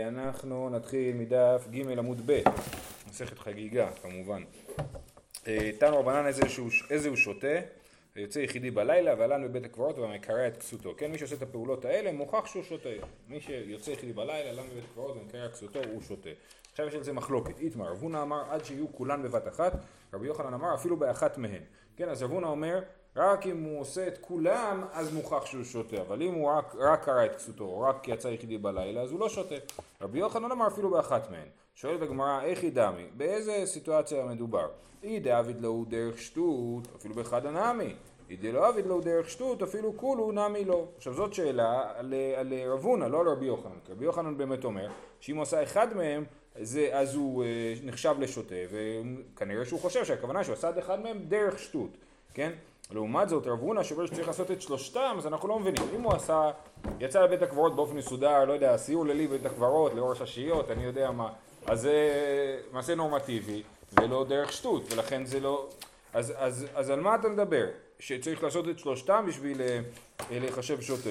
אנחנו נתחיל מדף ג' עמוד ב', מסכת חגיגה כמובן. אה, תנו רבנן איזה הוא שותה, יוצא יחידי בלילה ועלן בבית הקברות ומקרע את כסותו. כן, מי שעושה את הפעולות האלה מוכח שהוא שותה. מי שיוצא יחידי בלילה, עלן בבית הקברות ומקרע את כסותו הוא שותה. עכשיו יש על זה מחלוקת. איתמר, רבונה אמר עד שיהיו כולן בבת אחת, רבי יוחנן אמר אפילו באחת מהן. כן, אז רבונה אומר רק אם הוא עושה את כולם, אז מוכח שהוא שותה, אבל אם הוא רק, רק קרא את כסותו, או רק יצא יחידי בלילה, אז הוא לא שותה. רבי יוחנן אמר אפילו באחת מהן. שואלת הגמרא, איך היא דמי? באיזה סיטואציה מדובר? אי דאביד לו דרך שטות, אפילו באחד הנמי. אי דלא אביד לו דרך שטות, אפילו כולו נמי לו. עכשיו זאת שאלה על, על הונא, לא על רבי יוחנן. כי רבי יוחנן באמת אומר, שאם הוא עשה אחד מהם, זה, אז הוא אה, נחשב לשוטה, וכנראה שהוא חושב שהכוונה שהוא עשה את אחד מהם דרך שטות, כן? לעומת זאת רב הונא שאומר שצריך לעשות את שלושתם אז אנחנו לא מבינים. אם הוא עשה יצא לבית הקברות באופן מסודר לא יודע סיור לילי בבית הקברות לאור הששיות אני יודע מה אז זה מעשה נורמטיבי ולא דרך שטות ולכן זה לא אז, אז, אז על מה אתה מדבר? שצריך לעשות את שלושתם בשביל אה, לחשב שוטה.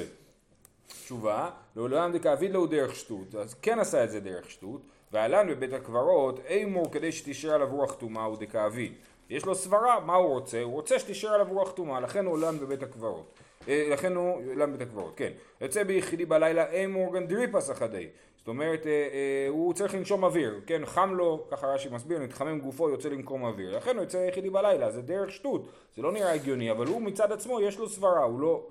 תשובה לעולם דכאביד לו דרך שטות אז כן עשה את זה דרך שטות ועלן בבית הקברות אימור כדי שתשאר עליו רוח טומאה הוא דכאביד יש לו סברה, מה הוא רוצה? הוא רוצה שתישאר עליו רוח טומאה, לכן הוא עולם בבית הקברות. אה, לכן הוא עולם בבית הקברות, כן. יוצא ביחידי בלילה אין מורגן דריפס אחדי. זאת אומרת, אה, אה, הוא צריך לנשום אוויר, כן, חם לו, ככה רש"י מסביר, נתחמם גופו, יוצא למקום אוויר. לכן הוא יוצא יחידי בלילה, זה דרך שטות, זה לא נראה הגיוני, אבל הוא מצד עצמו, יש לו סברה, הוא לא...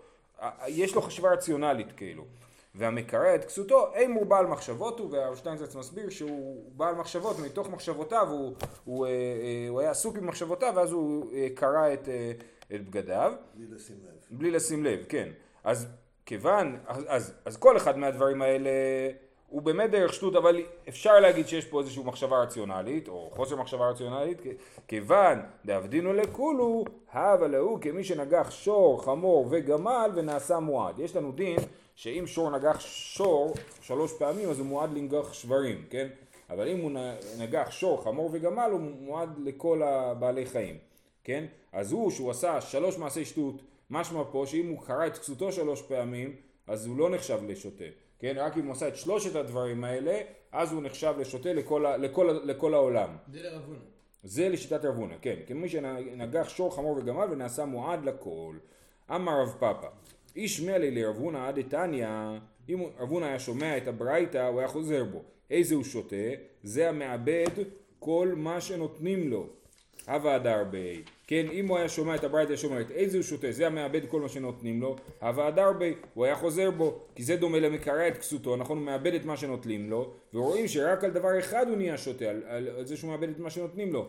יש לו חשיבה רציונלית כאילו. והמקרע את כסותו, אין הוא בעל מחשבות הוא, והשטיינזרץ מסביר שהוא בעל מחשבות, מתוך מחשבותיו הוא, הוא, אה, אה, הוא היה עסוק במחשבותיו ואז הוא אה, קרע את, את בגדיו. בלי לשים לב. בלי לשים לב, כן. אז כיוון, אז, אז, אז כל אחד מהדברים האלה הוא באמת דרך שטות, אבל אפשר להגיד שיש פה איזושהי מחשבה רציונלית, או חוסר מחשבה רציונלית, כיוון דאבדינו לכולו, הווה להו כמי שנגח שור, חמור וגמל ונעשה מועד. יש לנו דין שאם שור נגח שור שלוש פעמים אז הוא מועד לנגח שברים, כן? אבל אם הוא נגח שור, חמור וגמל הוא מועד לכל הבעלי חיים, כן? אז הוא שהוא עשה שלוש מעשי שטות, משמע פה שאם הוא קרא את כסותו שלוש פעמים אז הוא לא נחשב לשוטה, כן? רק אם הוא עשה את שלושת הדברים האלה אז הוא נחשב לשוטה לכל, לכל, לכל העולם. זה לרבונה. זה לשיטת רבונה, כן. כמי שנגח שור, חמור וגמל ונעשה מועד לכל. אמר רב פאפא איש מלי לרב הונא דתניא, אם רב הונא היה שומע את הברייתא הוא היה חוזר בו. איזה הוא שותה? זה המאבד כל מה שנותנים לו. הווה הדר בי. כן, אם הוא היה שומע את הברייתא שאומרת איזה הוא שותה? זה המאבד כל מה שנותנים לו. הווה הדר בי. הוא היה חוזר בו. כי זה דומה למקרע את כסותו, נכון? הוא מאבד את מה שנותנים לו. ורואים שרק על דבר אחד הוא נהיה שותה, על, על, על זה שהוא מאבד את מה שנותנים לו.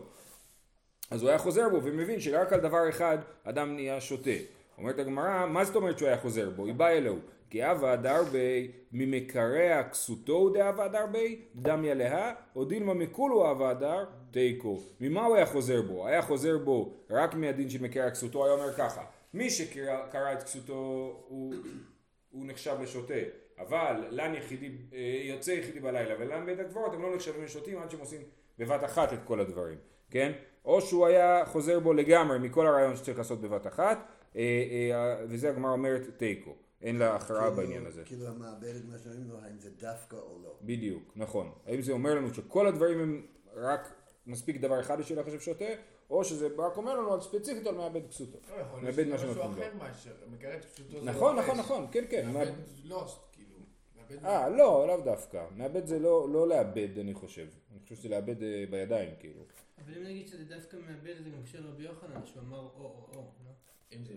אז הוא היה חוזר בו ומבין שרק על דבר אחד אדם נהיה שותה. אומרת הגמרא, מה זאת אומרת שהוא היה חוזר בו? איבא אלוהו. כי אבא דרבי ממקרע כסותו דאבא דרבי דמיה לה, או דילמה מכולו אבא דר תיקו. ממה הוא היה חוזר בו? היה חוזר בו רק מהדין של מקרע כסותו, היה אומר ככה, מי שקרע את כסותו הוא, הוא נחשב לשוטה, אבל לן יחידי, אה, יוצא יחידי בלילה ולן בית הקברות הם לא נחשבים לשותים עד שהם עושים בבת אחת את כל הדברים, כן? או שהוא היה חוזר בו לגמרי מכל הרעיון שצריך לעשות בבת אחת אה, אה, וזה הגמרא אומרת תיקו, אין לה הכרעה כאילו- בעניין הזה. כאילו המעבדת מה שאומרים לו, האם זה דווקא או לא. בדיוק, נכון. האם זה אומר לנו שכל הדברים הם רק מספיק דבר אחד בשביל לחשב שוטה, או שזה רק אומר לנו על ספציפית על מעבד כסותו. לא, מעבד מה שנותנים לו. לא נכון, נכון, נכון, כן, כן. מעבד לא, כאילו. אה, לא, לאו דווקא. מעבד זה לא, לא לאבד, אני חושב. אני חושב שזה לאבד אה, בידיים, כאילו. אבל אם נגיד שזה דווקא מאבד, זה גם קשה לרבי יוחנן, שהוא אמר או או או, לא?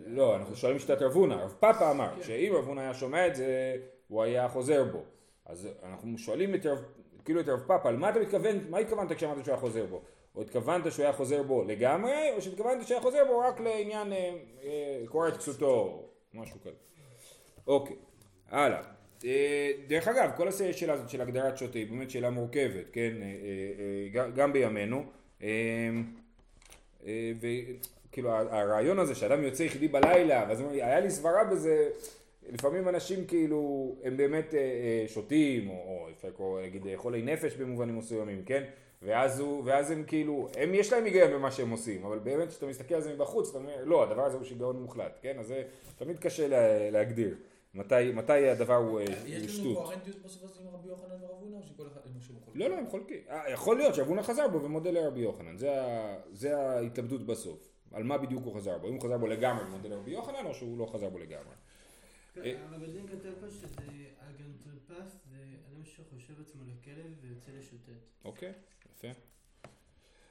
לא, אנחנו שואלים שיטת רב הונא, רב פאפא אמר כן. שאם רב הונא היה שומע את זה, הוא היה חוזר בו. אז אנחנו שואלים את רב, כאילו את רב פאפא, על מה אתה מתכוון, מה התכוונת כשאמרת שהוא היה חוזר בו? או התכוונת שהוא היה חוזר בו לגמרי, או שהתכוונת שהוא היה חוזר בו רק לעניין אה, אה, את כסותו, משהו כזה. אוקיי, הלאה. אה, דרך אגב, כל השאלה הזאת של הגדרת שוטה היא באמת שאלה מורכבת, כן, אה, אה, אה, גם בימינו. כאילו הרעיון הזה שאדם יוצא יחידי בלילה, ואז הוא אומר, היה לי סברה בזה, לפעמים אנשים כאילו, הם באמת אה, אה, שותים, או, או אפשר לקרוא, להגיד, חולי נפש במובנים מסוימים, כן? ואז, הוא, ואז הם כאילו, הם יש להם היגיון במה שהם עושים, אבל באמת כשאתה מסתכל על זה מבחוץ, אתה אומר, לא, הדבר הזה הוא שיגעון מוחלט, כן? אז זה תמיד קשה לה, להגדיר. מתי, מתי הדבר הוא אה, יש לנו שטות. קוהרנטיות בסוף הזה עם רבי יוחנן ורב הונא, שכל אחד עם משהו חולק? לא, לא, הם חולקים. יכול להיות שאבונה חזר בו ומודה לרבי יוחנן. זה ההתלבטות בסוף. על מה בדיוק הוא חזר בו. אם הוא חזר בו לגמרי ומודה לרבי יוחנן, או שהוא לא חזר בו לגמרי. אה. הרב הדין כותב פה שזה אגנטרפס, זה אדם שחושב עצמו לכלב ויוצא לשוטט. אוקיי, יפה.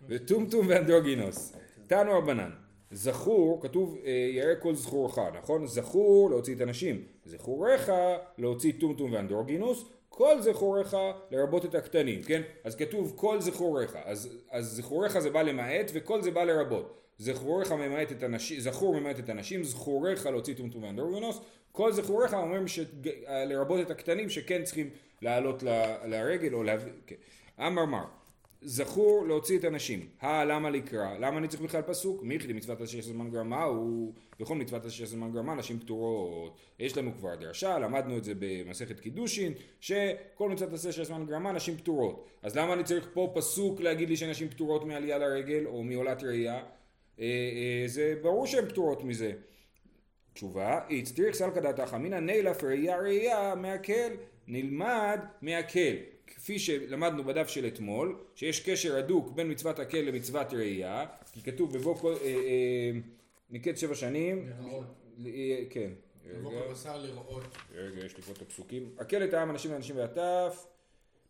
וטומטום ואנדרוגינוס. תנו רבנן. זכור, כתוב אה, יראה כל זכורך, נכון? זכור להוציא את הנשים. זכוריך להוציא טומטום ואנדרוגינוס. כל זכוריך לרבות את הקטנים, כן? אז כתוב כל זכוריך. אז, אז זכוריך זה בא למעט וכל זה בא לרבות. זכוריך ממעט את הנשים, זכור ממעט את הנשים, זכוריך להוציא טומטום ואנדרוגינוס. כל זכוריך אומרים ש... לרבות את הקטנים שכן צריכים לעלות ל- לרגל או להביא... כן. אמר מר, זכור להוציא את הנשים. הא למה לקרא? למה אני צריך בכלל פסוק? מיכדי מצוות השש זמן גרמה הוא בכל מצוות השש זמן גרמה נשים פטורות. יש לנו כבר דרשה, למדנו את זה במסכת קידושין, שכל מצוות השש זמן גרמה נשים פטורות. אז למה אני צריך פה פסוק להגיד לי שנשים פטורות מעלייה לרגל או מעולת ראייה? אה, אה, זה ברור שהן פטורות מזה. תשובה, הצטריך סלקא דתך אמינא נילף ראייה ראייה מהקל, נלמד מהקל. כפי שלמדנו בדף של אתמול, שיש קשר הדוק בין מצוות הקל למצוות ראייה, כי כתוב בבוא כל... אה, אה, מקץ שבע שנים, לראות. כן, לבוא רגע, כל בשר לראות. רגע, יש לי פה את הפסוקים. הקל את העם אנשים ואנשים והטף,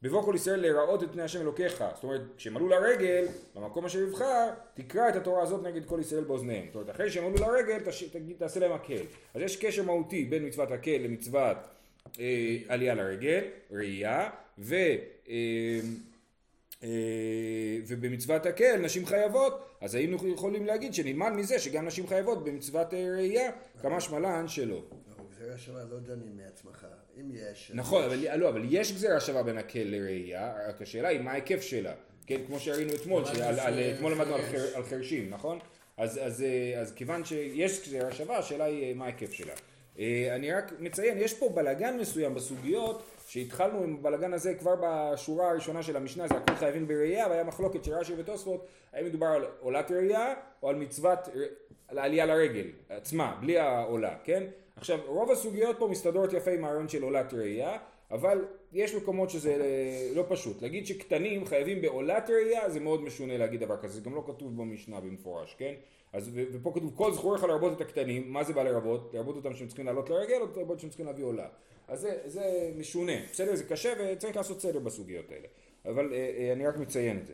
בבוא כל ישראל להיראות את פני השם אלוקיך. זאת אומרת, כשהם עלו לרגל, במקום אשר יבחר, תקרא את התורה הזאת נגד כל ישראל באוזניהם. זאת אומרת, אחרי שהם עלו לרגל, תש... תעשה להם הקל. אז יש קשר מהותי בין מצוות הקל למצוות אה, עלייה לרגל, ראייה, ו... אה, אה, ובמצוות הקל נשים חייבות, אז היינו יכולים להגיד שנלמד מזה שגם נשים חייבות במצוות אה, ראייה, כמה שמלן שלא. גזירה שווה לא דנים מעצמך. אם יש... נכון, יש. אבל, לא, אבל יש גזירה שווה בין הקל לראייה, רק השאלה היא מה ההיקף שלה, כן, כמו שראינו אתמול, אתמול למדנו על, על חרשים, נכון? אז, אז, אה, אז כיוון שיש גזירה שווה, השאלה היא אה, מה ההיקף שלה. אה, אני רק מציין, יש פה בלגן מסוים בסוגיות, שהתחלנו עם הבלגן הזה כבר בשורה הראשונה של המשנה, זה הכל חייבים בראייה, והיה מחלוקת של רש"י ותוספות, האם מדובר על עולת ראייה, או על מצוות, על העלייה לרגל עצמה, בלי העולה, כן? עכשיו, רוב הסוגיות פה מסתדרות יפה עם הרעיון של עולת ראייה, אבל יש מקומות שזה אה, לא פשוט. להגיד שקטנים חייבים בעולת ראייה, זה מאוד משונה להגיד דבר כזה, זה גם לא כתוב במשנה במפורש, כן? אז ופה כתוב כל זכוריך לרבות את הקטנים, מה זה בא לרבות? לרבות אותם שהם צריכים לעלות לרגל, או לרבות שהם צריכים להביא עולה. אז זה, זה משונה, בסדר? זה קשה וצריך לעשות סדר בסוגיות האלה. אבל אה, אה, אני רק מציין את זה.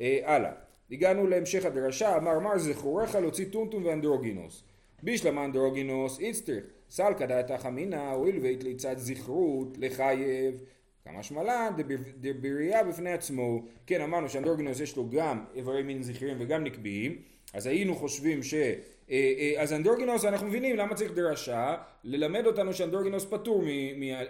אה, הלאה. הגענו להמשך הדרשה, אמר מר זכוריך להוציא טומטום ואנדרוגינוס. בישלמה אנדרוגינוס אינסטריך, סלקא דעתך אמינא, הואיל ואת לצד זכרות לחייב. כמה שמלן, דבר- בראייה בפני עצמו. כן, אמרנו שאנדרוגינוס יש לו גם איברי מין זכריים וגם נקביים, אז היינו חושבים ש... אה, אה, אז אנדרוגינוס, אנחנו מבינים למה צריך דרשה, ללמד אותנו שאנדרוגינוס פטור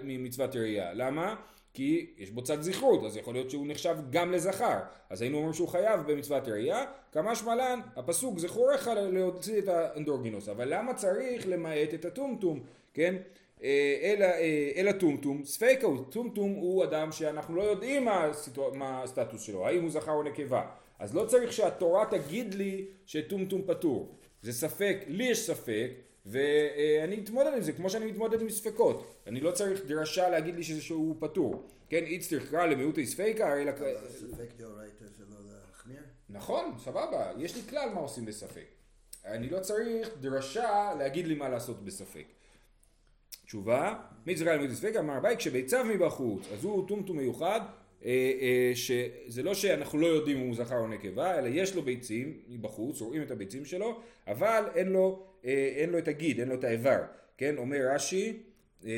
ממצוות ראייה. למה? כי יש בו צד זכרות, אז יכול להיות שהוא נחשב גם לזכר. אז היינו אומרים שהוא חייב במצוות ראייה, כמה שמלן, הפסוק זכוריך להוציא את האנדרוגינוס. אבל למה צריך למעט את הטומטום, כן? אה, אלא, אה, אלא טומטום, ספיקה הוא, טומטום הוא אדם שאנחנו לא יודעים מה, הסיטואר, מה הסטטוס שלו, האם הוא זכר או נקבה. אז לא צריך שהתורה תגיד לי שטומטום פטור. זה ספק, לי יש ספק, ואני אתמודד עם זה כמו שאני מתמודד עם ספקות. אני לא צריך דרשה להגיד לי שזה שהוא פטור. כן, איצטריך קרא למיעוטי ספיקה, הרי... ספק דאורייתא זה לא להחמיר? נכון, סבבה, יש לי כלל מה עושים בספק. אני לא צריך דרשה להגיד לי מה לעשות בספק. תשובה, מי זרע למיעוטי ספיקה? אמר אביי, כשביציו מבחוץ, אז הוא טומטום מיוחד, אה, אה, שזה לא שאנחנו לא יודעים אם הוא זכר או נקבה, אלא יש לו ביצים מבחוץ, רואים את הביצים שלו, אבל אין לו, אין לו את הגיד, אין לו את האיבר. כן, אומר רש"י, אה,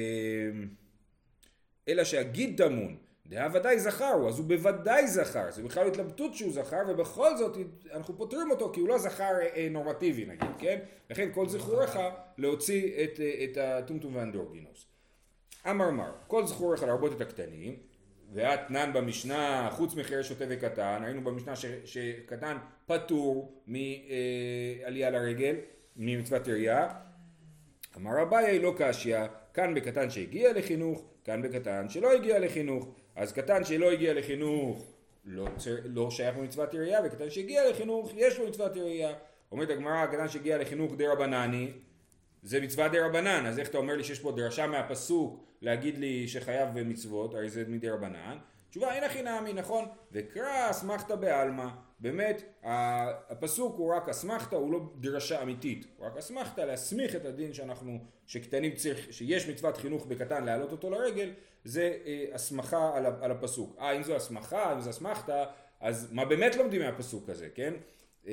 אלא שהגיד טמון, דעה ודאי זכר הוא, אז הוא בוודאי זכר, זה בכלל התלבטות שהוא זכר, ובכל זאת אנחנו פותרים אותו כי הוא לא זכר אה, נורמטיבי נגיד, כן? לכן כל זכוריך להוציא את, אה, את הטומטום והאנדרוגינוס. אמר מר, כל זכוריך להרבות את הקטנים, ואתנן במשנה, חוץ מחיי שוטה וקטן, היינו במשנה ש, שקטן פטור מעלייה לרגל, ממצוות ראייה, אמר אביי לא קשיא, כאן בקטן שהגיע לחינוך, כאן בקטן שלא הגיע לחינוך. אז קטן שלא הגיע לחינוך לא, לא שייך למצוות ראייה, וקטן שהגיע לחינוך יש לו מצוות ראייה. אומרת הגמרא, קטן שהגיע לחינוך די רבנני, זה מצווה דה רבנן, אז איך אתה אומר לי שיש פה דרשה מהפסוק להגיד לי שחייב במצוות, הרי זה מדי רבנן? תשובה אין הכי נמי, נכון? וקרא אסמכתא בעלמא, באמת הפסוק הוא רק אסמכתא, הוא לא דרשה אמיתית, הוא רק אסמכתא להסמיך את הדין שאנחנו, שקטנים צריך, שיש מצוות חינוך בקטן להעלות אותו לרגל, זה אה, הסמכה על, ה- על הפסוק. אה, אם זו הסמכה, אם זו אסמכתא, אז מה באמת לומדים מהפסוק הזה, כן? אה,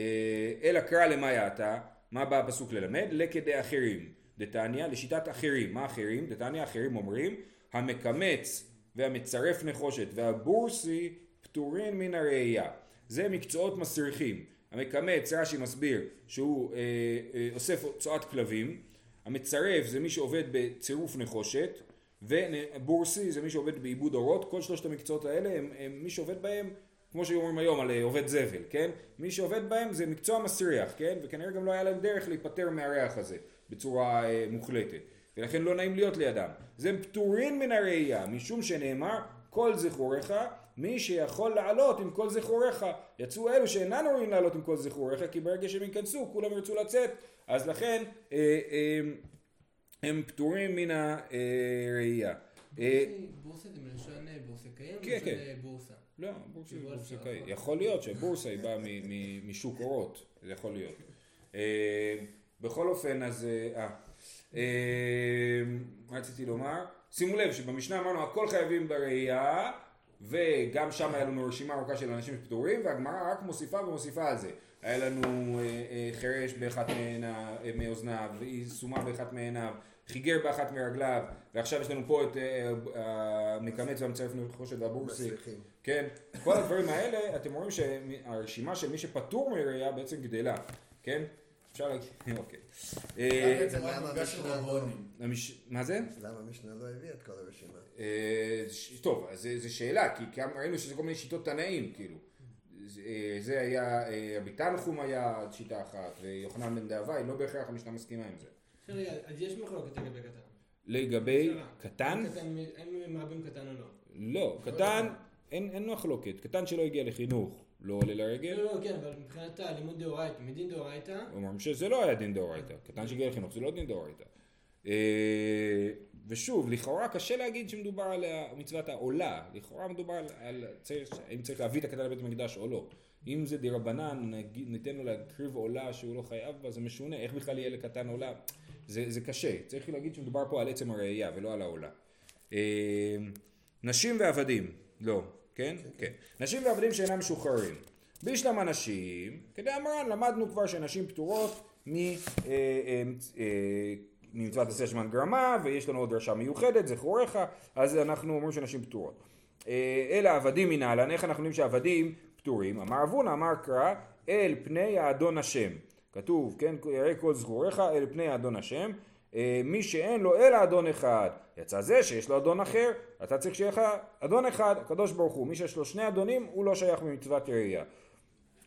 אלא קרא למה יעתה, מה בא הפסוק ללמד? לכדי אחרים. דתניא, לשיטת אחרים. מה אחרים? דתניא אחרים אומרים, המקמץ והמצרף נחושת והבורסי פטורין מן הראייה. זה מקצועות מסריחים. המקמץ, רש"י מסביר, שהוא אה, אה, אוסף צואת כלבים. המצרף זה מי שעובד בצירוף נחושת. ובורסי זה מי שעובד בעיבוד אורות. כל שלושת המקצועות האלה הם, הם מי שעובד בהם כמו שאומרים היום על אה, עובד זבל, כן? מי שעובד בהם זה מקצוע מסריח, כן? וכנראה גם לא היה להם דרך להיפטר מהריח הזה בצורה אה, מוחלטת. ולכן לא נעים להיות לידם. זה פטורין מן הראייה, משום שנאמר כל זכוריך, מי שיכול לעלות עם כל זכוריך. יצאו אלו שאינם ראויים לעלות עם כל זכוריך, כי ברגע שהם ייכנסו כולם ירצו לצאת. אז לכן אה, אה, הם פטורים מן הראייה. אה, בורסה זה מלשון אה, בורסקאי או כן, כן. אה, בורסה? לא, בורסה זה בורסה. נכון. יכול להיות שבורסה היא באה משוק אורות, זה יכול להיות. בכל אופן, אז... אה, מה רציתי לומר? שימו לב שבמשנה אמרנו הכל חייבים בראייה, וגם שם היה לנו רשימה ארוכה של אנשים פטורים, והגמרא רק מוסיפה ומוסיפה על זה. היה לנו אה, אה, חירש באחת אה, מאוזניו, סומה באחת מעיניו, חיגר באחת מרגליו, ועכשיו יש לנו פה את המקמץ והמצרף נחושת והבורסי. כן, כל הדברים האלה, אתם רואים שהרשימה של מי שפטור מראייה בעצם גדלה, כן? אפשר להגיד, אוקיי. אה, לא- מה זה? למה המשנה לא הביא את כל הרשימה? אה, טוב, אז זה- זה שאלה, כי כי ראינו שזה כל מיני שיטות תנאים, כאילו. זה- אה, היה, רבי תנחום היה שיטה אחת, ויוחנן בן דאבי, לא בהכרח המשנה מסכימה עם זה. רגע, אז יש מחלוקת לגבי קטן. לגבי. קטן? האם מרבים קטן או לא? לא, קטן, אין אין מחלוקת. קטן שלא הגיע לחינוך, לא עולה לרגל. לא, לא, כן, אבל מבחינת הלימוד דאורייתא, מדין דאורייתא, אומרים שזה לא היה דין דאורייתא, קטן שהגיע לחינוך זה לא דין דאורייתא. אה, ושוב, לכאורה קשה להגיד שמדובר על מצוות העולה, לכאורה מדובר על, על צריך, אם צריך להביא את הקטן לבית המקדש או לא. אם זה דרבנן, נגיד- ניתן לו להקריב עולה שהוא לא חייב בה, זה משונה, איך בכלל יהיה לקטן עולה? זה, זה קשה, צריך להגיד שמדובר פה על עצם הראייה ולא על העולה. אה, נשים ועבדים, לא, כן? כן. נשים ועבדים שאינם משוחררים. בישלם הנשים, כדאמרן, למדנו כבר שנשים פטורות מ... אה, אה, אה, ממצוות עשה שמן גרמה, ויש לנו עוד דרשה מיוחדת, זכוריך, אז אנחנו אומרים שנשים פטורות. אלא עבדים מנהלן, איך אנחנו יודעים שעבדים פטורים? אמר אבונה, אמר קרא, אל פני האדון השם. כתוב, כן, יראה כל זכוריך אל פני האדון השם. אה, מי שאין לו אלא אדון אחד, יצא זה שיש לו אדון אחר, אתה צריך שיהיה לך אדון אחד, הקדוש ברוך הוא, מי שיש לו שני אדונים, הוא לא שייך במצוות ראייה.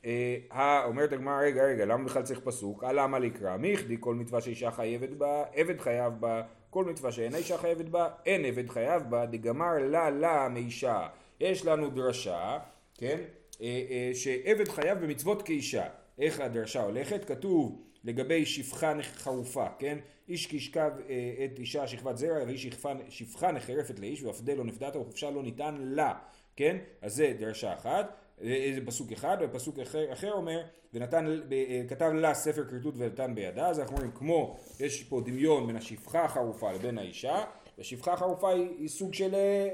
אה, אומרת הגמרא, רגע, רגע, למה בכלל צריך פסוק? אה, למה לקרא? מיכדי כל מצווה שאישה חייבת בה, עבד חייב בה, כל מצווה שאינה אישה חייבת בה, אין עבד חייב בה, דגמר לה לה מאישה. יש לנו דרשה, כן, אה, אה, שעבד חייב במצוות כאישה. איך הדרשה הולכת? כתוב לגבי שפחה חרופה, כן? איש כי ישכב אה, את אישה שכבת זרע, ואיש שפחה, שפחה נחרפת לאיש, ואפדה לא נפדתה, וחופשה לא ניתן לה, כן? אז זה דרשה אחת. זה פסוק אחד, ופסוק אחר, אחר אומר, ונתן, אה, כתב לה ספר כריתות ונתן בידה, אז אנחנו אומרים כמו, יש פה דמיון בין השפחה החרופה לבין האישה, והשפחה החרופה היא, היא סוג של אה,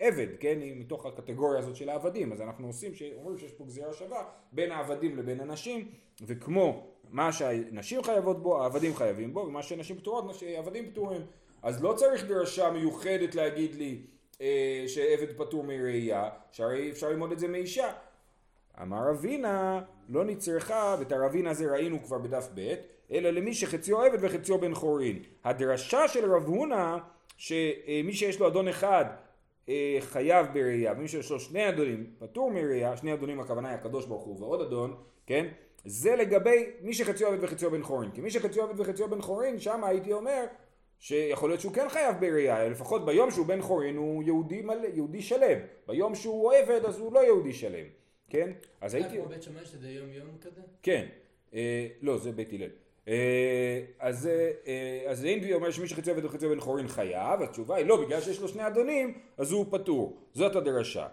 עבד, כן, היא מתוך הקטגוריה הזאת של העבדים, אז אנחנו עושים, אומרים שיש פה גזירה שווה בין העבדים לבין הנשים, וכמו מה שהנשים חייבות בו, העבדים חייבים בו, ומה שנשים פטורות, מה שעבדים פטורים, אז לא צריך דרשה מיוחדת להגיד לי אה, שעבד פטור מראייה, שהרי אפשר ללמוד את זה מאישה. אמר רבינה, לא נצרכה, ואת הרבינה הזה ראינו כבר בדף ב', אלא למי שחציו עבד וחציו בן חורין. הדרשה של רב הונא, שמי שיש לו אדון אחד חייב בראייה, ומי שיש לו שני אדונים פטור מראייה, שני אדונים הכוונה היא הקדוש ברוך הוא ועוד אדון, כן? זה לגבי מי שחציו עבד וחציו בן חורין. כי מי שחציו עבד וחציו בן חורין, שם הייתי אומר שיכול להיות שהוא כן חייב בראייה, לפחות ביום שהוא בן חורין הוא יהודי, מלא, יהודי שלם. ביום שהוא עבד אז הוא לא יהודי שלם. כן? אז הייתי... כמו בית שמאי שזה יום יום כזה? כן. אה, לא, זה בית הלל. אה, אז אה, אה, אז אינדבי אומר שמי שחצי עבד וחצי בן חורין חייב, התשובה היא לא, בגלל שיש לו שני אדונים, אז הוא פטור. זאת הדרשה.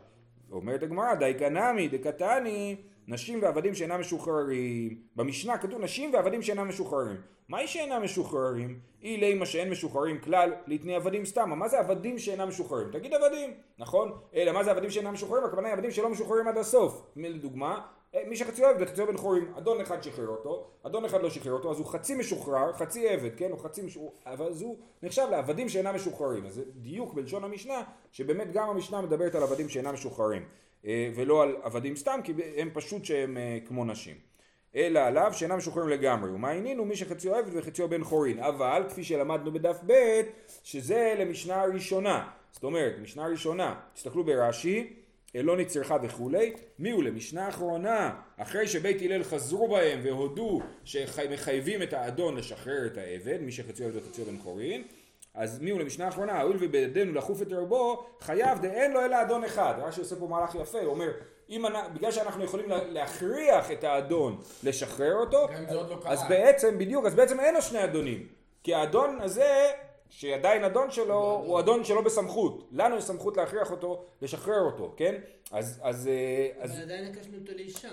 אומרת הגמרא, דייקה נמי דקתני, נשים ועבדים שאינם משוחררים. במשנה כתוב נשים ועבדים שאינם משוחררים. מהי שאינם משוחררים? אי לימה שאין משוחררים כלל להתני עבדים סתם. מה זה עבדים שאינם משוחררים? תגיד עבדים, נכון? אלא מה זה עבדים שאינם משוחררים? הכוונה היא עבדים שלא משוחררים עד הסוף. לדוגמה? אה, מי שחצי אוהב וחצי בן חורים, אדון אחד שחרר אותו, אדון אחד לא שחרר אותו, אז הוא חצי משוחרר, חצי עבד, כן? הוא חצי משוחרר, אבל אז הוא נחשב לעבדים שאינם משוחררים. אז זה דיוק בלשון המשנה, שבאמת גם המשנה מדברת על עבדים שאינם משוחררים, אה, ולא על עבדים סתם, כי הם פשוט שהם אה, כמו נשים. אלא עליו שאינם משוחררים לגמרי. ומה הוא מי שחציו עבד וחציו בן חורין. אבל כפי שלמדנו בדף ב' שזה למשנה הראשונה. זאת אומרת, משנה ראשונה, תסתכלו ברש"י, לא נצרכה וכולי, מי הוא למשנה האחרונה, אחרי שבית הלל חזרו בהם והודו שמחייבים את האדון לשחרר את העבד, מי שחציו עבד וחציו בן חורין, אז מי הוא למשנה האחרונה, הואיל ובידינו לחוף את רבו, חייב דאין לו אלא אדון אחד. רש"י עושה פה מהלך יפה, הוא אומר, אם. בגלל שאנחנו יכולים לה- להכריח את האדון לשחרר אותו, עוד לא. אז בעצם, בדיוק, אז בעצם אין לו שני אדונים. כי האדון הזה, שעדיין אדון שלו, הוא אדון שלא בסמכות. לנו יש סמכות להכריח אותו, לשחרר אותו, כן? אז, אז, אה, אז אבל עדיין הקשנו אותו לאישה.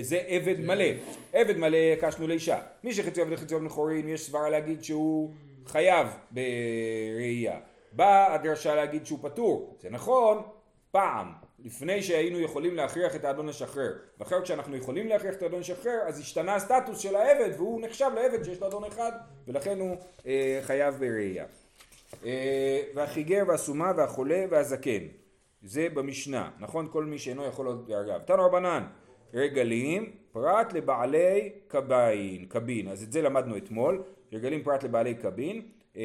זה עבד מלא. עבד מלא הקשנו לאישה. מי שחצי עבד וחצי עבד חורין, יש סברה להגיד שהוא חייב בראייה. באה הדרשה להגיד שהוא פטור. זה נכון, פעם. לפני שהיינו יכולים להכריח את האדון לשחרר. ואחר כשאנחנו יכולים להכריח את האדון לשחרר, אז השתנה הסטטוס של העבד, והוא נחשב לעבד שיש לו אדון אחד, ולכן הוא אה, חייב בראייה. אה, והחיגר והסומה והחולה והזקן. זה במשנה, נכון? כל מי שאינו יכול להיות באגב. תנו רבנן, רגלים פרט לבעלי קבין, קבין, אז את זה למדנו אתמול, רגלים פרט לבעלי קבין, אה,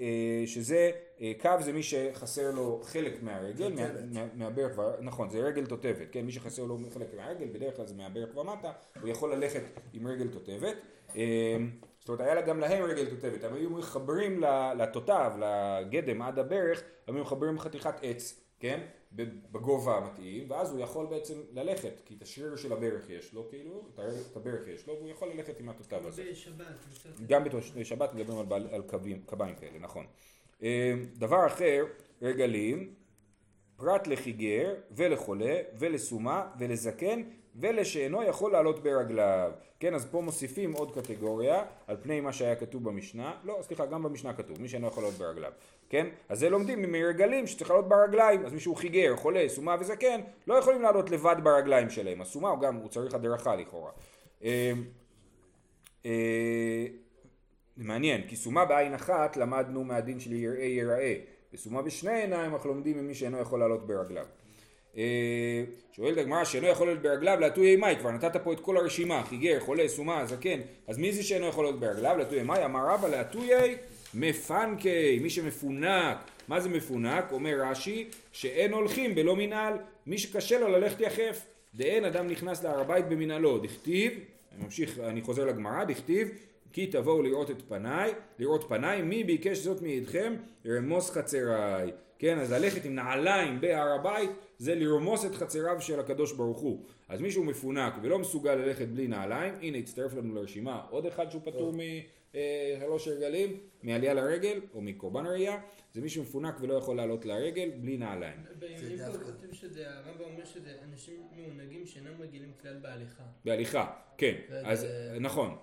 אה, שזה, אה, קו זה מי שחסר לו חלק מהרגל, מה-. מה- מהברך, נכון, זה רגל תותבת, כן, מי שחסר לו חלק מהרגל, בדרך כלל זה מהברך ומטה, הוא יכול ללכת עם רגל תותבת. זאת אומרת, היה לה גם להם רגל תותבת, הם היו מחברים לתותב, לגדם עד הברך, הם היו מחברים חתיכת עץ, כן, בגובה המתאים, ואז הוא יכול בעצם ללכת, כי את השריר של הברך יש לו, כאילו, את הברך יש לו, והוא יכול ללכת עם התותב הזה. גם בשבת מדברים על, בעל- על קווים, קביים כאלה, נכון. אה, דבר אחר, רגלים, פרט לחיגר ולחולה ולסומה ולזקן ולשאינו יכול לעלות ברגליו. כן, אז פה מוסיפים עוד קטגוריה על פני מה שהיה כתוב במשנה, לא, סליחה, גם במשנה כתוב, מי שאינו יכול לעלות ברגליו. כן, אז זה לומדים מרגלים שצריך לעלות ברגליים, אז מישהו חיגר, חולה, סומה וזקן, לא יכולים לעלות לבד ברגליים שלהם. הסומה הוא גם, הוא צריך הדרכה לכאורה. אה, אה, זה מעניין, כי סומה בעין אחת למדנו מהדין של יראה יראה, וסומה בשני עיניים אנחנו לומדים ממי שאינו יכול לעלות ברגליו. אה, שואלת הגמרא שאינו יכול לעלות ברגליו להטוי אימי, כבר נתת פה את כל הרשימה, חיגר, חולה, סומה, זקן, אז מי זה שאינו יכול לעלות ברגליו? להטוי אימי, אמר רבא להטויי מפנקי, מי שמפונק, מה זה מפונק? אומר רש"י, שאין הולכים בלא מנהל, מי שקשה לו ללכת יחף, דאין אדם נכנס להר הבית במנהלו, דכתיב, אני ממשיך, אני חוזר לגמרא, דכתיב, כי תבואו לראות את פניי, לראות פניי, מי ביקש זאת מידכם? רמוס חצריי. כן, אז ללכת עם נעליים בהר הבית, זה לרמוס את חצריו של הקדוש ברוך הוא. אז מישהו מפונק ולא מסוגל ללכת בלי נעליים, הנה הצטרף לנו לרשימה עוד אחד שהוא פטור משלוש רגלים, מעלייה לרגל, או מקורבן הראייה, זה מישהו מפונק ולא יכול לעלות לרגל בלי נעליים. דווקא- כותב שזה, הרמב"ם אומר שזה אנשים מעונגים שאינם רגילים כלל בהליכה. בהליכה, כן, אז נכון,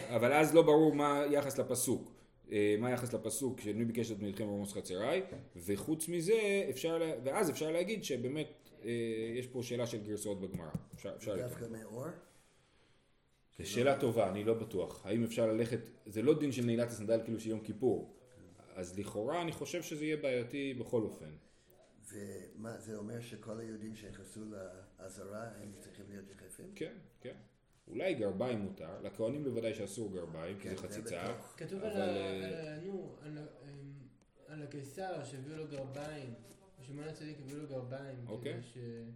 אבל, אז לא ברור מה היחס לפסוק, אה, מה היחס לפסוק שמי ביקש את מלחם רמוס חצריי, וחוץ מזה אפשר, לה- ואז אפשר להגיד שבאמת אה, יש פה שאלה של גרסאות בגמרא, אפשר, אפשר לטעון. דווקא מאור? זו שאלה טובה, אני לא בטוח, האם אפשר ללכת, זה לא דין של נעילת הסנדל כאילו של יום כיפור, אז לכאורה אני חושב שזה יהיה בעייתי בכל אופן. ומה, זה אומר שכל היהודים שנכנסו לעזרה הם צריכים להיות יחפים? כן, כן. אולי גרביים מותר, לכהנים בוודאי שאסור גרביים, כי כן, זה זה חציצה. כתוב על הקיסר שהביאו לו גרביים. שמעון הצדיק הביאו לו גרביים. אוקיי.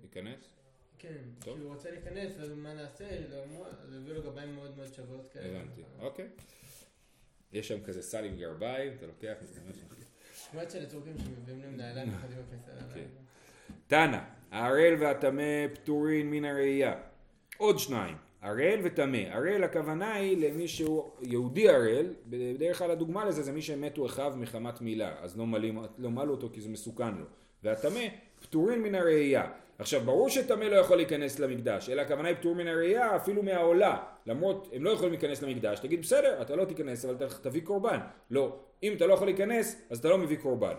ייכנס? כן, טוב. שהוא רצה להיכנס, ואז מה נעשה? לא אז הביאו לו גרביים מאוד מאוד שוות כאלה. הבנתי, אוקיי. יש שם כזה סל עם גרביים, אתה לוקח, מסתמש. כמעט של הצורכים שמביאים להם נעליים עם הקיסר. כן. תנא, הערל והטמא פטורין מן הראייה. עוד שניים. ערל וטמא. ערל הכוונה היא למי שהוא יהודי ערל, בדרך כלל הדוגמה לזה זה מי שמתו אחיו מחמת מילה, אז לא מלאים, לא מלו אותו כי זה מסוכן לו. והטמא פטורין מן הראייה. עכשיו ברור שטמא לא יכול להיכנס למקדש, אלא הכוונה היא פטור מן הראייה אפילו מהעולה. למרות, הם לא יכולים להיכנס למקדש, תגיד בסדר, אתה לא תיכנס אבל אתה תביא קורבן. לא, אם אתה לא יכול להיכנס, אז אתה לא מביא קורבן.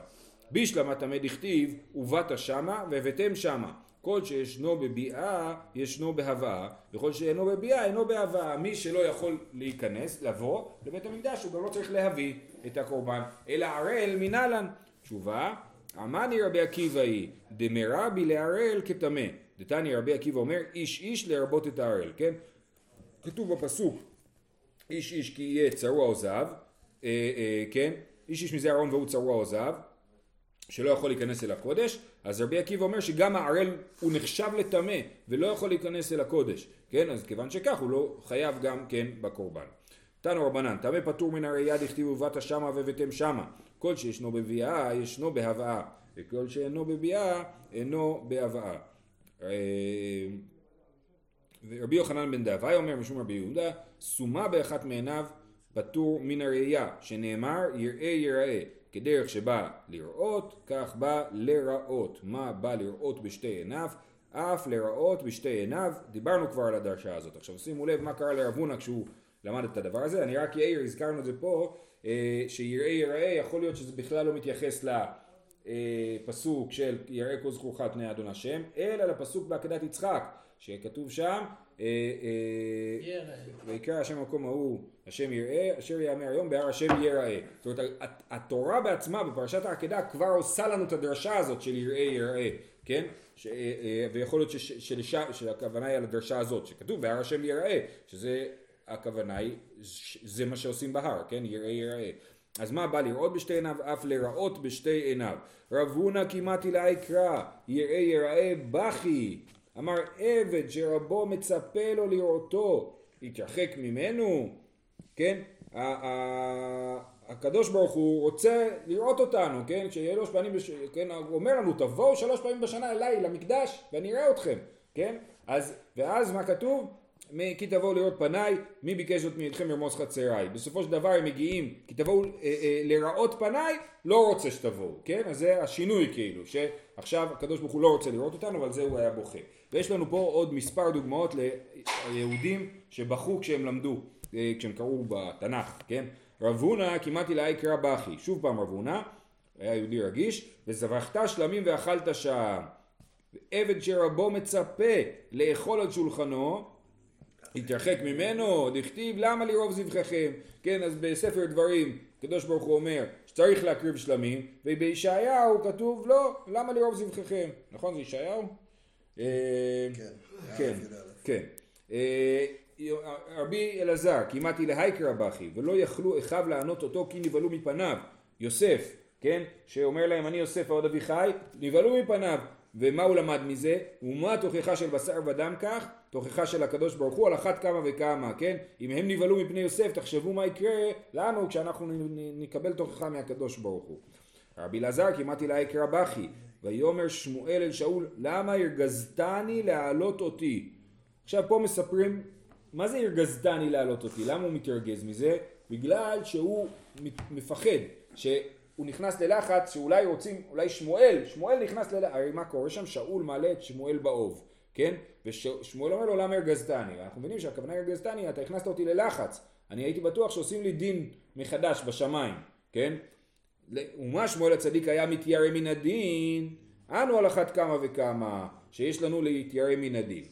בישלמה טמא דכתיב, ובאת שמה והבאתם שמה. כל שישנו בביאה, ישנו בהבאה, וכל שאינו בביאה, אינו בהבאה. מי שלא יכול להיכנס, לבוא לבית המקדש, הוא גם לא צריך להביא את הקורבן, אלא ערל מנהלן. תשובה, עמני רבי עקיבא היא, דמרבי לערל כטמא. דתני רבי עקיבא אומר, איש איש לרבות את הערל, כן? כתוב בפסוק, איש איש כי יהיה צרוע או זהב, אה, אה, כן? איש איש מזה ארון והוא צרוע או זהב, שלא יכול להיכנס אל הקודש, אז רבי עקיבא אומר שגם הערל הוא נחשב לטמא ולא יכול להיכנס אל הקודש, כן? אז כיוון שכך הוא לא חייב גם כן בקורבן. תנו רבנן, טמא פטור מן הראייה דכתיב ובאת שמה והבאתם שמה. כל שישנו בביאה ישנו בהבאה, וכל שאינו בביאה אינו בהבאה. אה, ורבי יוחנן בן דאבי אומר משום רבי יהודה, סומה באחת מעיניו פטור מן הראייה, שנאמר יראה יראה, כדרך שבא לראות, כך בא לראות. מה בא לראות בשתי עיניו? אף לראות בשתי עיניו. דיברנו כבר על הדרשה הזאת. עכשיו שימו לב מה קרה לרב הונא כשהוא למד את הדבר הזה. אני רק אעיר, הזכרנו את זה פה, שיראה יראה, יכול להיות שזה בכלל לא מתייחס לפסוק של יראה כל זכורך פני אדון השם, אלא לפסוק בעקדת יצחק, שכתוב שם אה, אה, יראה. ויקרא השם במקום ההוא השם יראה אשר יאמר היום בהר השם ייראה. זאת אומרת הת- התורה בעצמה בפרשת העקדה כבר עושה לנו את הדרשה הזאת של יראה יראה, כן? ש, אה, אה, ויכול להיות שהכוונה היא על הדרשה הזאת שכתוב בהר השם ייראה שזה הכוונה היא זה מה שעושים בהר, כן? יראה יראה. אז מה בא לראות בשתי עיניו? אף לראות בשתי עיניו. רב הונא כמעט אלי יקרא יראה יראה בכי. אמר עבד שרבו מצפה לו לראותו. יתרחק ממנו כן? הקדוש ברוך הוא רוצה לראות אותנו כן? שיהיה לו פנים בש... כן? הוא אומר לנו תבואו שלוש פעמים בשנה אליי למקדש ואני אראה אתכם כן? אז ואז מה כתוב כי תבואו לראות פניי, מי ביקש זאת מאתכם לרמוס חצריי. בסופו של דבר הם מגיעים, כי תבואו אה, אה, לראות פניי, לא רוצה שתבואו, כן? אז זה השינוי כאילו, שעכשיו הקדוש ברוך הוא לא רוצה לראות אותנו, ועל זה הוא היה בוכה. ויש לנו פה עוד מספר דוגמאות ליהודים שבכו כשהם למדו, אה, כשהם קראו בתנ"ך, כן? רב הונא כמעט אלי יקרא בכי. שוב פעם רב הונא, היה יהודי רגיש, וזבחת שלמים ואכלת שם. עבד שרבו מצפה לאכול על שולחנו, התרחק ממנו, דכתיב למה לרוב זבחיכם, כן אז בספר דברים הקדוש ברוך הוא אומר שצריך להקריב שלמים ובישעיהו כתוב לא למה לרוב זבחיכם, נכון זה ישעיהו? אה, כן. כן, א', י"א. כן. אה, רבי אלעזר, כמעט להייקרא בכי, ולא יכלו אחיו לענות אותו כי נבהלו מפניו. יוסף, כן, שאומר להם אני יוסף העוד אביחי, נבהלו מפניו. ומה הוא למד מזה? ומה תוכחה של בשר ודם כך? תוכחה של הקדוש ברוך הוא על אחת כמה וכמה, כן? אם הם נבהלו מפני יוסף, תחשבו מה יקרה לנו כשאנחנו נקבל תוכחה מהקדוש ברוך הוא. רבי אלעזר כמעט אלי יקרא בכי, ויאמר שמואל אל שאול, למה הרגזתני להעלות אותי? עכשיו פה מספרים, מה זה הרגזתני להעלות אותי? למה הוא מתרגז מזה? בגלל שהוא מפחד, שהוא נכנס ללחץ שאולי רוצים, אולי שמואל, שמואל נכנס ללחץ, הרי מה קורה שם? שאול מעלה את שמואל באוב, כן? ושמואל אומר לו למה הרגזתני? אנחנו מבינים שהכוונה הרגזתני, אתה הכנסת אותי ללחץ, אני הייתי בטוח שעושים לי דין מחדש בשמיים, כן? ומה שמואל הצדיק היה מתיירא מן הדין, אנו על אחת כמה וכמה, שיש לנו להתיירא מן הדין.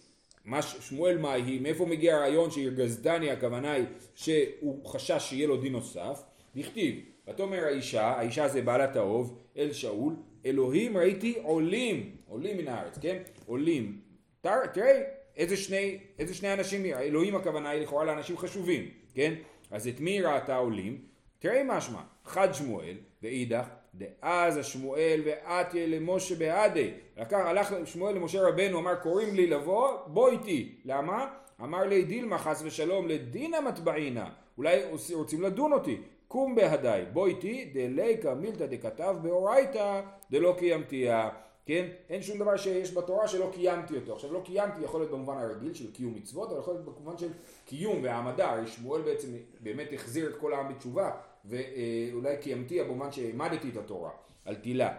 מה שמואל מה היא, מאיפה מגיע הרעיון שהרגזתני, הכוונה היא שהוא חשש שיהיה לו דין נוסף, דכתיב, ותאמר האישה, האישה זה בעלת האוב, אל שאול, אלוהים ראיתי עולים, עולים מן הארץ, כן? עולים. תר- תראה איזה שני, איזה שני אנשים, אלוהים הכוונה היא לכאורה לאנשים חשובים, כן? אז את מי ראתה עולים? תראה משמע, חד שמואל, ואידך, דאז השמואל ואתיה למשה בעדי. לקח, הלך שמואל למשה רבנו, אמר קוראים לי לבוא, בוא איתי. למה? אמר לי דילמה חס ושלום לדינא מטבעינא. אולי רוצים לדון אותי. קום בהדי, בוא איתי, דליקה מילתא דכתב באורייתא דלא קיימתיה. כן? אין שום דבר שיש בתורה שלא קיימתי אותו. עכשיו לא קיימתי יכול להיות במובן הרגיל של קיום מצוות, אבל יכול להיות במובן של קיום והעמדה. הרי שמואל בעצם באמת החזיר את כל העם בתשובה, ואולי קיימתי במובן שהעמדתי את התורה על תילה.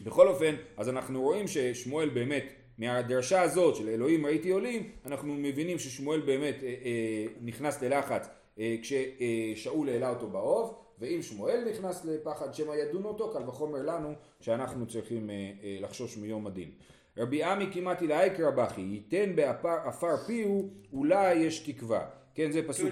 בכל אופן, אז אנחנו רואים ששמואל באמת, מהדרשה הזאת של אלוהים ראיתי עולים, אנחנו מבינים ששמואל באמת אה, אה, נכנס ללחץ אה, כששאול העלה אותו באוב, ואם שמואל נכנס לפחד שמא ידון אותו, קל וחומר לנו שאנחנו צריכים אה, אה, לחשוש מיום הדין. רבי עמי כמעט לאייקרא בכי, ייתן בעפר פיהו, אולי יש תקווה. כן, זה פסוק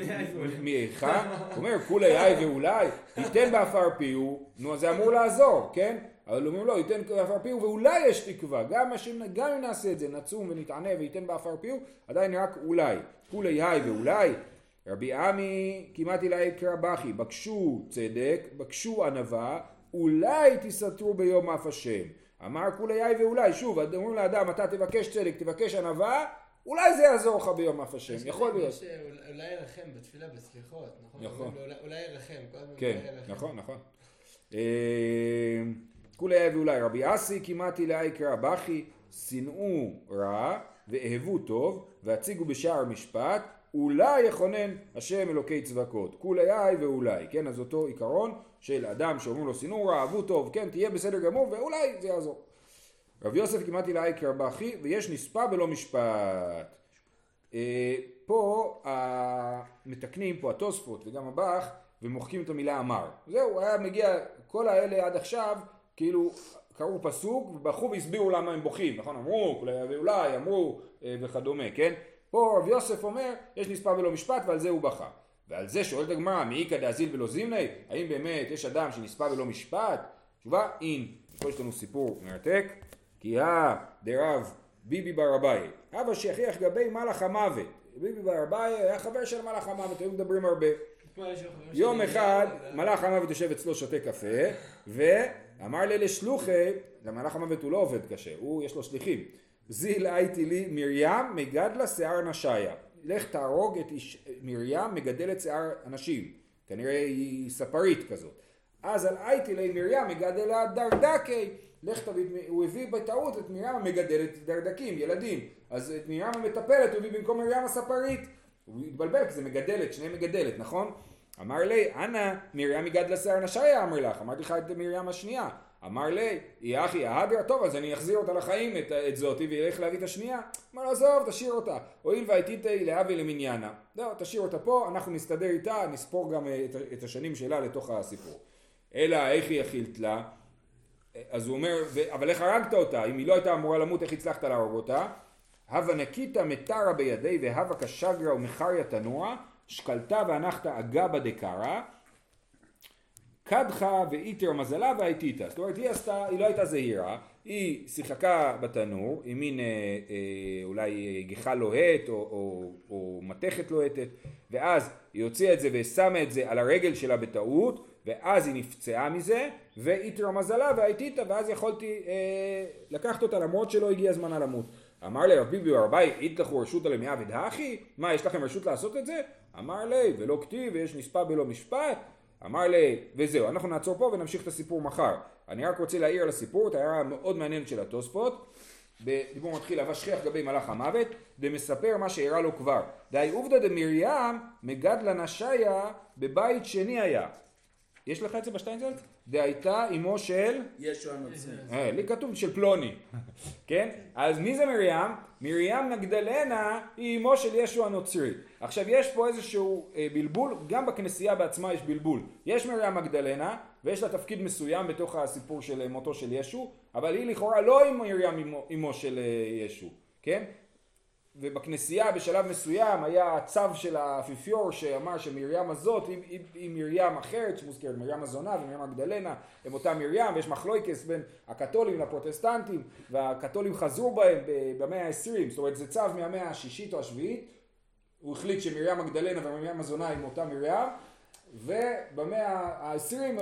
מאיכה, הוא אומר כולי איי ואולי, ייתן בעפר פיהו, נו אז זה אמור לעזור, כן? אבל אומרים לו, ייתן בעפר פיהו ואולי יש תקווה, גם, השם, גם אם נעשה את זה, נצום ונתענה וייתן בעפר פיהו, עדיין רק אולי. כולי היי ואולי, רבי עמי כמעט אלי קרא בכי, בקשו צדק, בקשו ענווה, אולי תסתרו ביום אף השם. אמר כולי היי ואולי, שוב, אומרים לאדם, אתה תבקש צדק, תבקש ענווה, אולי זה יעזור לך ביום אף השם, יכול להיות. יש, אולי ירחם בתפילה בסליחות, נכון? נכון. אולי- ירחם, כל הזמן כן. נכון, נכון. אה, כולי היה ואולי רבי אסי כמעט אלי קרא בכי, שנאו רע ואהבו טוב והציגו בשער משפט אולי יכונן השם אלוקי צבקות כולי היה ואולי כן אז אותו עיקרון של אדם שאומרים לו רע אהבו טוב כן תהיה בסדר גמור ואולי זה יעזור רבי יוסף כמעט אלי קרא בכי ויש נספה בלא משפט אה, פה מתקנים פה התוספות וגם הבח ומוחקים את המילה אמר. זהו, היה מגיע, כל האלה עד עכשיו, כאילו קראו פסוק ובכו והסבירו למה הם בוכים, נכון? אמרו, אולי ואולי, אמרו אה, וכדומה, כן? פה רב יוסף אומר, יש נספה ולא משפט ועל זה הוא בכה. ועל זה שואלת הגמרא, מאיכא דאזיל ולא זימני, האם באמת יש אדם שנספה ולא משפט? תשובה, אין. פה יש לנו סיפור מרתק, כי הא דרב ביבי בר אביי, אבא שיכריח גבי מלאך המוות. ביבי בר אביי היה חבר של מלאך המוות, היו מדברים הרבה. יום אחד אה, מלאך המוות יושב אצלו שותה קפה ואמר לי לשלוחי, למלאך המוות הוא לא עובד קשה, הוא יש לו שליחים. זיל הייתי לי מרים מגדלה שיער נשיה. לך תהרוג את איש, מרים מגדלת שיער אנשים. כנראה היא ספרית כזאת. אז על הייתי לי מרים מגדלה דרדקי. לך תביא, הוא הביא בטעות את מרים המגדלת דרדקים, ילדים. אז את מרים המטפלת הוא הביא במקום מרים הספרית. הוא התבלבל כי זה מגדלת, שניהם מגדלת, נכון? אמר לי, אנא מרים מגדלה שיער נשיה אמר לך, אמרתי לך את מרים השנייה. אמר לי, יא אחי, ההדרה, טוב, אז אני אחזיר אותה לחיים, את, את זאתי, וילך להביא את השנייה. אמר עזוב, תשאיר אותה. הואיל והייתיתי להבי למניינה. זהו, תשאיר אותה פה, אנחנו נסתדר איתה, נספור גם אה, את, את השנים שלה לתוך הסיפור. אלא איך היא אכילת לה? אז הוא אומר, ו- אבל איך הרגת אותה? אם היא לא הייתה אמורה למות, איך הצלחת להרוג אותה? הווה נקיתא מטרה בידי והווה כשגרא ומחריה תנוע, שקלתה והנחת אגבה דקרא, קדחה ואיתר מזלה והייתיתא. זאת אומרת, היא עשתה, היא לא הייתה זהירה, היא שיחקה בתנור עם מין אה, אה, אולי גיחה לוהט או, או, או מתכת לוהטת, ואז היא הוציאה את זה ושמה את זה על הרגל שלה בטעות, ואז היא נפצעה מזה, ואיתר מזלה והייתיתא, ואז יכולתי אה, לקחת אותה למרות שלא הגיע זמנה למות. אמר לי רב ביבי ארבעי, איתלכו רשותא למעבד האחי? מה, יש לכם רשות לעשות את זה? אמר לי, ולא כתיב, ויש נספה בלא משפט. אמר לי, וזהו, אנחנו נעצור פה ונמשיך את הסיפור מחר. אני רק רוצה להעיר על הסיפור, את ההערה המאוד מעניינת של התוספות. בדיבור מתחיל, אבא שכיח גבי מלאך המוות, דמספר מה שאירע לו כבר. דהי עובדא דמרים מגדלה נשיה בבית שני היה. יש לך את זה בשטיינזלץ? דהייתה אמו של... ישו הנוצרי. אה, לי כתוב של פלוני, כן? אז מי זה מרים? מרים נגדלנה היא אמו של ישו הנוצרי. עכשיו יש פה איזשהו אה, בלבול, גם בכנסייה בעצמה יש בלבול. יש מרים מגדלנה ויש לה תפקיד מסוים בתוך הסיפור של מותו של ישו, אבל היא לכאורה לא מרים אמו, אמו של אה, ישו, כן? ובכנסייה בשלב מסוים היה הצו של האפיפיור שאמר שמרים הזאת היא, היא, היא מרים אחרת שמוזכרת מרים הזונה ומרים מגדלנה הם אותה מרים ויש מחלוקס בין הקתולים לפרוטסטנטים והקתולים חזרו בהם במאה העשרים זאת אומרת זה צו מהמאה השישית או השביעית הוא החליט שמרים מגדלנה ומרים הזונה הם אותה מרים ובמאה העשרים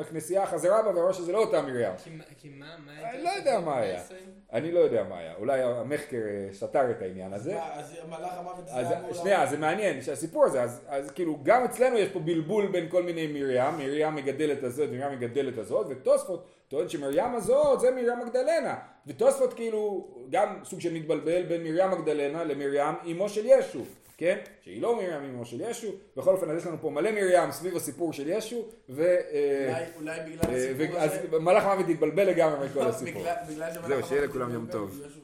הכנסייה חזרה בה ואמרה שזה לא אותה מרים כי מה- מה, מה אני הייתה? לא יודע מה היה. 120? אני לא יודע מה היה אולי המחקר אה, סתר את העניין הזה אז מלאך המוות זה אז אמור שנייה, זה מעניין שהסיפור הזה, אז, אז כאילו גם אצלנו יש פה בלבול בין כל מיני מרים, מרים מגדלת הזאת ומרים מגדלת הזאת, ותוספות טוען שמרים הזאת זה מרים מגדלנה. ותוספות כאילו גם סוג של מתבלבל בין מרים מגדלנה למרים אמו של ישו, כן? שהיא לא מרים אמו של ישו, בכל אופן אז יש לנו פה מלא מרים סביב הסיפור של ישו, ו... אה, אולי- אולי בגלל אה, הסיפור הזה... מלאך המוות התבלבל לגמרי מכל הסיפור. בגלל- בגלל שמלאך זהו, שיהיה לכולם יום טוב. ישו